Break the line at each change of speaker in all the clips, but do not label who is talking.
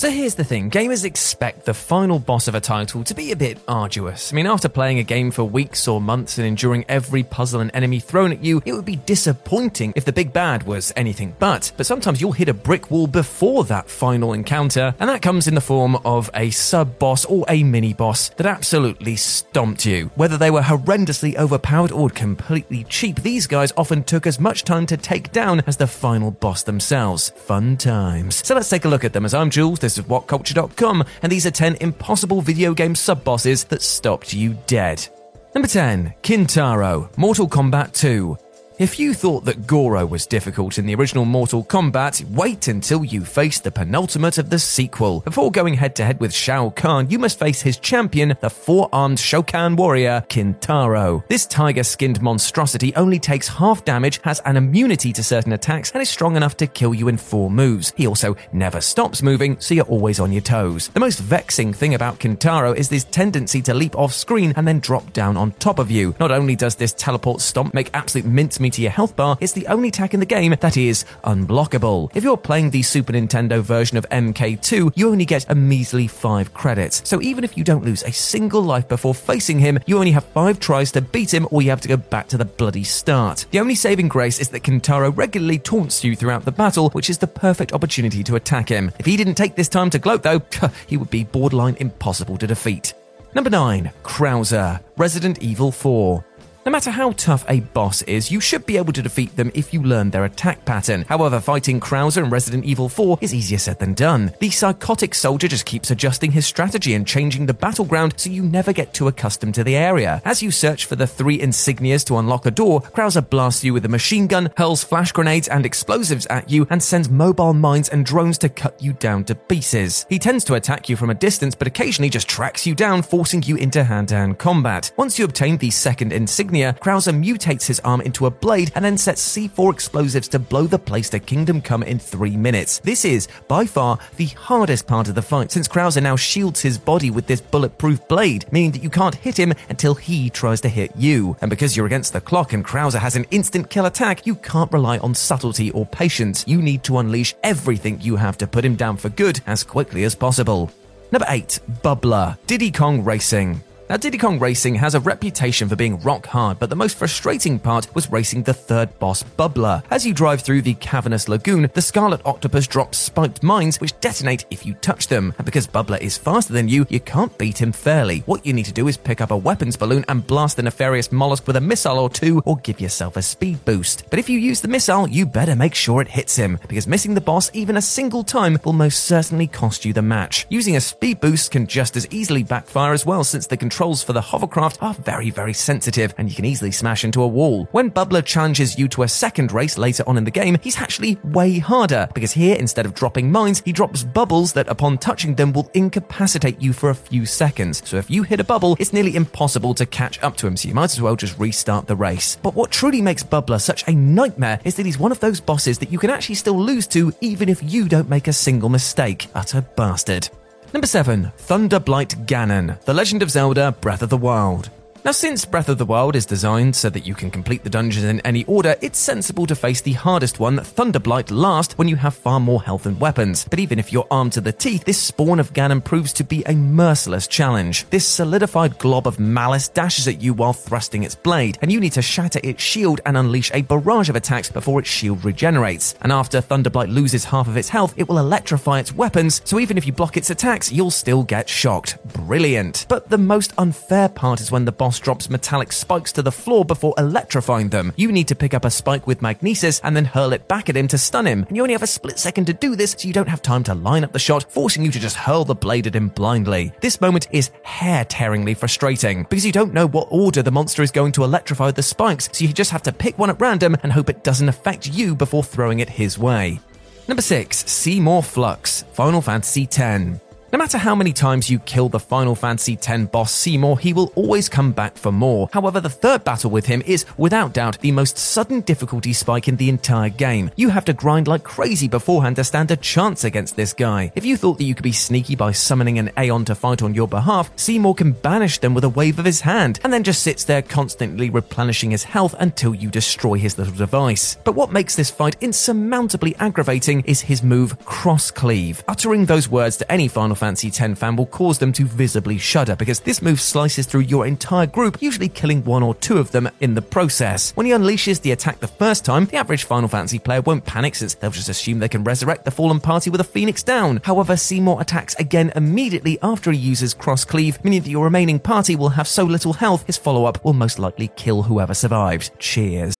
So here's the thing gamers expect the final boss of a title to be a bit arduous. I mean, after playing a game for weeks or months and enduring every puzzle and enemy thrown at you, it would be disappointing if the big bad was anything but. But sometimes you'll hit a brick wall before that final encounter, and that comes in the form of a sub boss or a mini boss that absolutely stomped you. Whether they were horrendously overpowered or completely cheap, these guys often took as much time to take down as the final boss themselves. Fun times. So let's take a look at them as I'm Jules. Is WhatCulture.com, and these are 10 impossible video game sub bosses that stopped you dead. Number 10, Kintaro, Mortal Kombat 2. If you thought that Goro was difficult in the original Mortal Kombat, wait until you face the penultimate of the sequel. Before going head to head with Shao Kahn, you must face his champion, the four armed Shokan warrior, Kintaro. This tiger skinned monstrosity only takes half damage, has an immunity to certain attacks, and is strong enough to kill you in four moves. He also never stops moving, so you're always on your toes. The most vexing thing about Kintaro is this tendency to leap off screen and then drop down on top of you. Not only does this teleport stomp make absolute mincemeat to your health bar, it's the only attack in the game that is unblockable. If you're playing the Super Nintendo version of MK2, you only get a measly 5 credits. So even if you don't lose a single life before facing him, you only have 5 tries to beat him or you have to go back to the bloody start. The only saving grace is that Kintaro regularly taunts you throughout the battle, which is the perfect opportunity to attack him. If he didn't take this time to gloat though, he would be borderline impossible to defeat. Number 9, Krauser, Resident Evil 4. No matter how tough a boss is, you should be able to defeat them if you learn their attack pattern. However, fighting Krauser in Resident Evil 4 is easier said than done. The psychotic soldier just keeps adjusting his strategy and changing the battleground so you never get too accustomed to the area. As you search for the three insignias to unlock a door, Krauser blasts you with a machine gun, hurls flash grenades and explosives at you, and sends mobile mines and drones to cut you down to pieces. He tends to attack you from a distance, but occasionally just tracks you down, forcing you into hand-to-hand combat. Once you obtain the second insignia, Krauser mutates his arm into a blade and then sets C4 explosives to blow the place to Kingdom Come in three minutes. This is, by far, the hardest part of the fight, since Krauser now shields his body with this bulletproof blade, meaning that you can't hit him until he tries to hit you. And because you're against the clock and Krauser has an instant kill attack, you can't rely on subtlety or patience. You need to unleash everything you have to put him down for good as quickly as possible. Number 8. Bubbler, Diddy Kong Racing. Now, Diddy Kong Racing has a reputation for being rock hard, but the most frustrating part was racing the third boss, Bubbler. As you drive through the cavernous lagoon, the Scarlet Octopus drops spiked mines which detonate if you touch them. And because Bubbler is faster than you, you can't beat him fairly. What you need to do is pick up a weapons balloon and blast the nefarious mollusk with a missile or two, or give yourself a speed boost. But if you use the missile, you better make sure it hits him, because missing the boss even a single time will most certainly cost you the match. Using a speed boost can just as easily backfire as well, since the controls for the hovercraft are very, very sensitive and you can easily smash into a wall. When Bubbler challenges you to a second race later on in the game, he's actually way harder because here, instead of dropping mines, he drops bubbles that upon touching them will incapacitate you for a few seconds. So if you hit a bubble, it's nearly impossible to catch up to him, so you might as well just restart the race. But what truly makes Bubbler such a nightmare is that he's one of those bosses that you can actually still lose to even if you don't make a single mistake. Utter bastard. Number 7. Thunderblight Ganon, The Legend of Zelda Breath of the Wild. Now, since Breath of the Wild is designed so that you can complete the dungeons in any order, it's sensible to face the hardest one, Thunderblight, last when you have far more health and weapons. But even if you're armed to the teeth, this spawn of Ganon proves to be a merciless challenge. This solidified glob of malice dashes at you while thrusting its blade, and you need to shatter its shield and unleash a barrage of attacks before its shield regenerates. And after Thunderblight loses half of its health, it will electrify its weapons, so even if you block its attacks, you'll still get shocked. Brilliant. But the most unfair part is when the boss drops metallic spikes to the floor before electrifying them. You need to pick up a spike with magnesis and then hurl it back at him to stun him. And you only have a split second to do this, so you don't have time to line up the shot, forcing you to just hurl the blade at him blindly. This moment is hair tearingly frustrating because you don't know what order the monster is going to electrify the spikes, so you just have to pick one at random and hope it doesn't affect you before throwing it his way. Number 6, Seymour Flux, Final Fantasy X. No matter how many times you kill the Final Fantasy X boss Seymour, he will always come back for more. However, the third battle with him is, without doubt, the most sudden difficulty spike in the entire game. You have to grind like crazy beforehand to stand a chance against this guy. If you thought that you could be sneaky by summoning an Aeon to fight on your behalf, Seymour can banish them with a wave of his hand, and then just sits there constantly replenishing his health until you destroy his little device. But what makes this fight insurmountably aggravating is his move Cross Cleave. Uttering those words to any Final Fantasy X fan will cause them to visibly shudder because this move slices through your entire group, usually killing one or two of them in the process. When he unleashes the attack the first time, the average Final Fantasy player won't panic since they'll just assume they can resurrect the fallen party with a phoenix down. However, Seymour attacks again immediately after he uses cross cleave, meaning that your remaining party will have so little health, his follow up will most likely kill whoever survived. Cheers.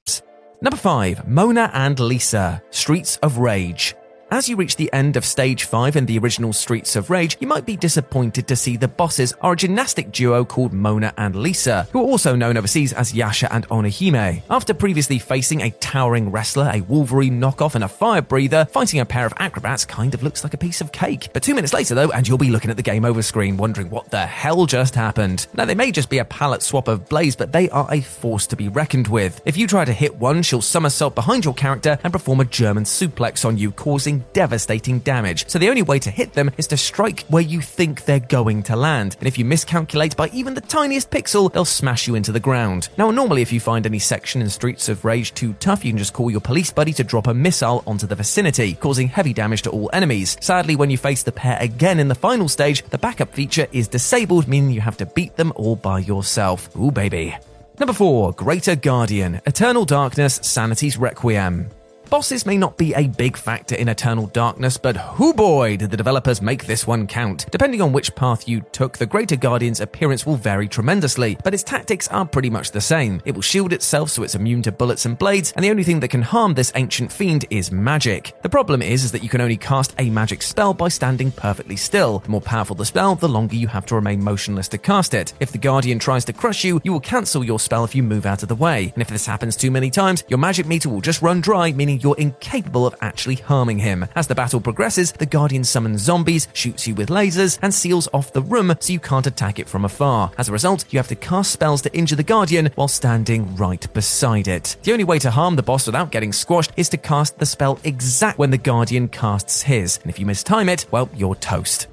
Number 5, Mona and Lisa, Streets of Rage. As you reach the end of stage 5 in the original Streets of Rage, you might be disappointed to see the bosses are a gymnastic duo called Mona and Lisa, who are also known overseas as Yasha and Onihime. After previously facing a towering wrestler, a Wolverine knockoff, and a fire breather, fighting a pair of acrobats kind of looks like a piece of cake. But two minutes later, though, and you'll be looking at the game over screen wondering what the hell just happened. Now, they may just be a palette swap of Blaze, but they are a force to be reckoned with. If you try to hit one, she'll somersault behind your character and perform a German suplex on you, causing devastating damage. So the only way to hit them is to strike where you think they're going to land. And if you miscalculate by even the tiniest pixel, they'll smash you into the ground. Now, normally, if you find any section in Streets of Rage too tough, you can just call your police buddy to drop a missile onto the vicinity, causing heavy damage to all enemies. Sadly, when you face the pair again in the final stage, the backup feature is disabled, meaning you have to beat them all by yourself. Ooh, baby. Number 4 Greater Guardian Eternal Darkness Sanity's Requiem. Bosses may not be a big factor in Eternal Darkness, but who boy did the developers make this one count. Depending on which path you took, the Greater Guardian's appearance will vary tremendously, but its tactics are pretty much the same. It will shield itself so it's immune to bullets and blades, and the only thing that can harm this ancient fiend is magic. The problem is, is that you can only cast a magic spell by standing perfectly still. The more powerful the spell, the longer you have to remain motionless to cast it. If the Guardian tries to crush you, you will cancel your spell if you move out of the way. And if this happens too many times, your magic meter will just run dry, meaning you're incapable of actually harming him. As the battle progresses, the Guardian summons zombies, shoots you with lasers, and seals off the room so you can't attack it from afar. As a result, you have to cast spells to injure the Guardian while standing right beside it. The only way to harm the boss without getting squashed is to cast the spell exact when the Guardian casts his, and if you mistime it, well, you're toast.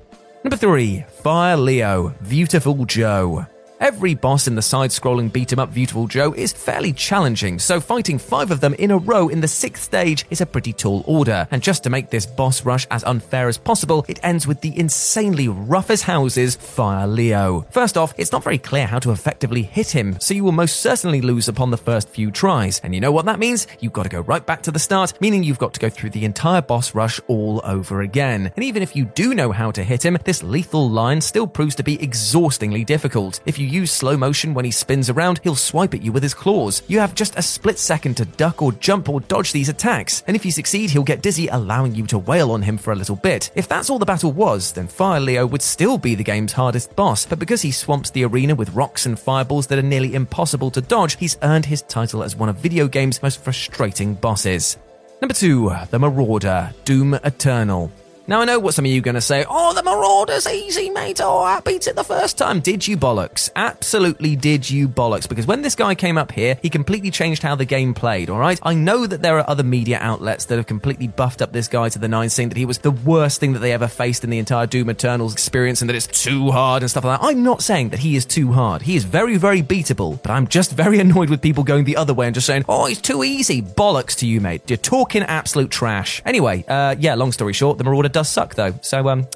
Number 3 Fire Leo, Beautiful Joe. Every boss in the side scrolling beat 'em up Beautiful Joe is fairly challenging, so fighting five of them in a row in the sixth stage is a pretty tall order. And just to make this boss rush as unfair as possible, it ends with the insanely rough as houses Fire Leo. First off, it's not very clear how to effectively hit him, so you will most certainly lose upon the first few tries. And you know what that means? You've got to go right back to the start, meaning you've got to go through the entire boss rush all over again. And even if you do know how to hit him, this lethal line still proves to be exhaustingly difficult. If you use slow motion when he spins around, he'll swipe at you with his claws. You have just a split second to duck or jump or dodge these attacks, and if you succeed, he'll get dizzy, allowing you to wail on him for a little bit. If that's all the battle was, then Fire Leo would still be the game's hardest boss, but because he swamps the arena with rocks and fireballs that are nearly impossible to dodge, he's earned his title as one of video games' most frustrating bosses. Number 2, The Marauder, Doom Eternal. Now I know what some of you are going to say. Oh, the Marauder's easy, mate. Oh, I beat it the first time. Did you bollocks? Absolutely did you bollocks? Because when this guy came up here, he completely changed how the game played, all right? I know that there are other media outlets that have completely buffed up this guy to the nines, saying that he was the worst thing that they ever faced in the entire Doom Eternals experience and that it's too hard and stuff like that. I'm not saying that he is too hard. He is very, very beatable, but I'm just very annoyed with people going the other way and just saying, oh, it's too easy. Bollocks to you, mate. You're talking absolute trash. Anyway, uh, yeah, long story short, the Marauder does suck though. So, um,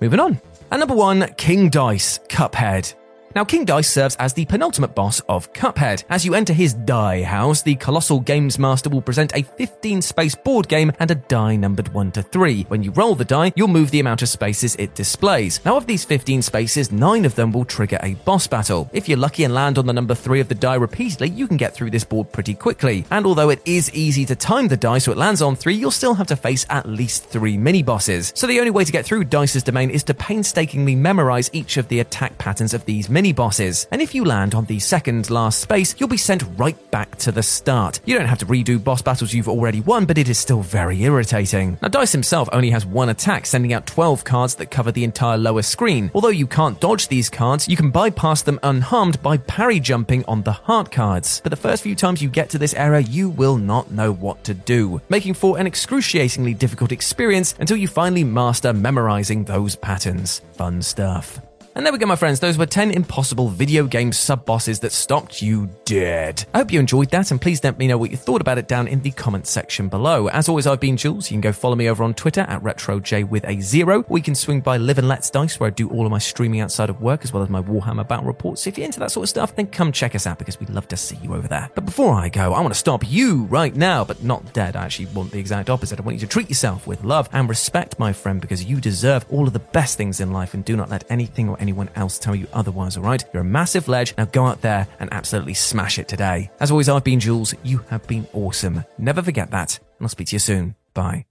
moving on. And number one, King Dice, Cuphead. Now, King Dice serves as the penultimate boss of Cuphead. As you enter his die house, the colossal games master will present a 15 space board game and a die numbered 1 to 3. When you roll the die, you'll move the amount of spaces it displays. Now, of these 15 spaces, 9 of them will trigger a boss battle. If you're lucky and land on the number 3 of the die repeatedly, you can get through this board pretty quickly. And although it is easy to time the die so it lands on 3, you'll still have to face at least 3 mini bosses. So the only way to get through Dice's domain is to painstakingly memorize each of the attack patterns of these mini bosses. And if you land on the second last space, you'll be sent right back to the start. You don't have to redo boss battles you've already won, but it is still very irritating. Now, Dice himself only has one attack, sending out 12 cards that cover the entire lower screen. Although you can't dodge these cards, you can bypass them unharmed by parry jumping on the heart cards. But the first few times you get to this area, you will not know what to do, making for an excruciatingly difficult experience until you finally master memorizing those patterns. Fun stuff. And there we go, my friends. Those were 10 impossible video game sub bosses that stopped you dead. I hope you enjoyed that, and please let me know what you thought about it down in the comments section below. As always, I've been Jules. You can go follow me over on Twitter at RetroJ with a zero, you can swing by Live and Let's Dice, where I do all of my streaming outside of work, as well as my Warhammer battle reports. So if you're into that sort of stuff, then come check us out because we'd love to see you over there. But before I go, I want to stop you right now, but not dead. I actually want the exact opposite. I want you to treat yourself with love and respect, my friend, because you deserve all of the best things in life, and do not let anything or anyone else tell you otherwise, alright? You're a massive ledge. Now go out there and absolutely smash it today. As always, I've been Jules. You have been awesome. Never forget that. And I'll speak to you soon. Bye.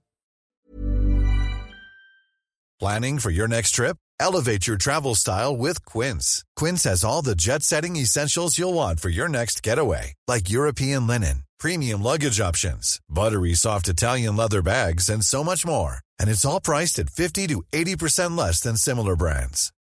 Planning for your next trip? Elevate your travel style with Quince. Quince has all the jet setting essentials you'll want for your next getaway, like European linen, premium luggage options, buttery soft Italian leather bags, and so much more. And it's all priced at 50 to 80% less than similar brands.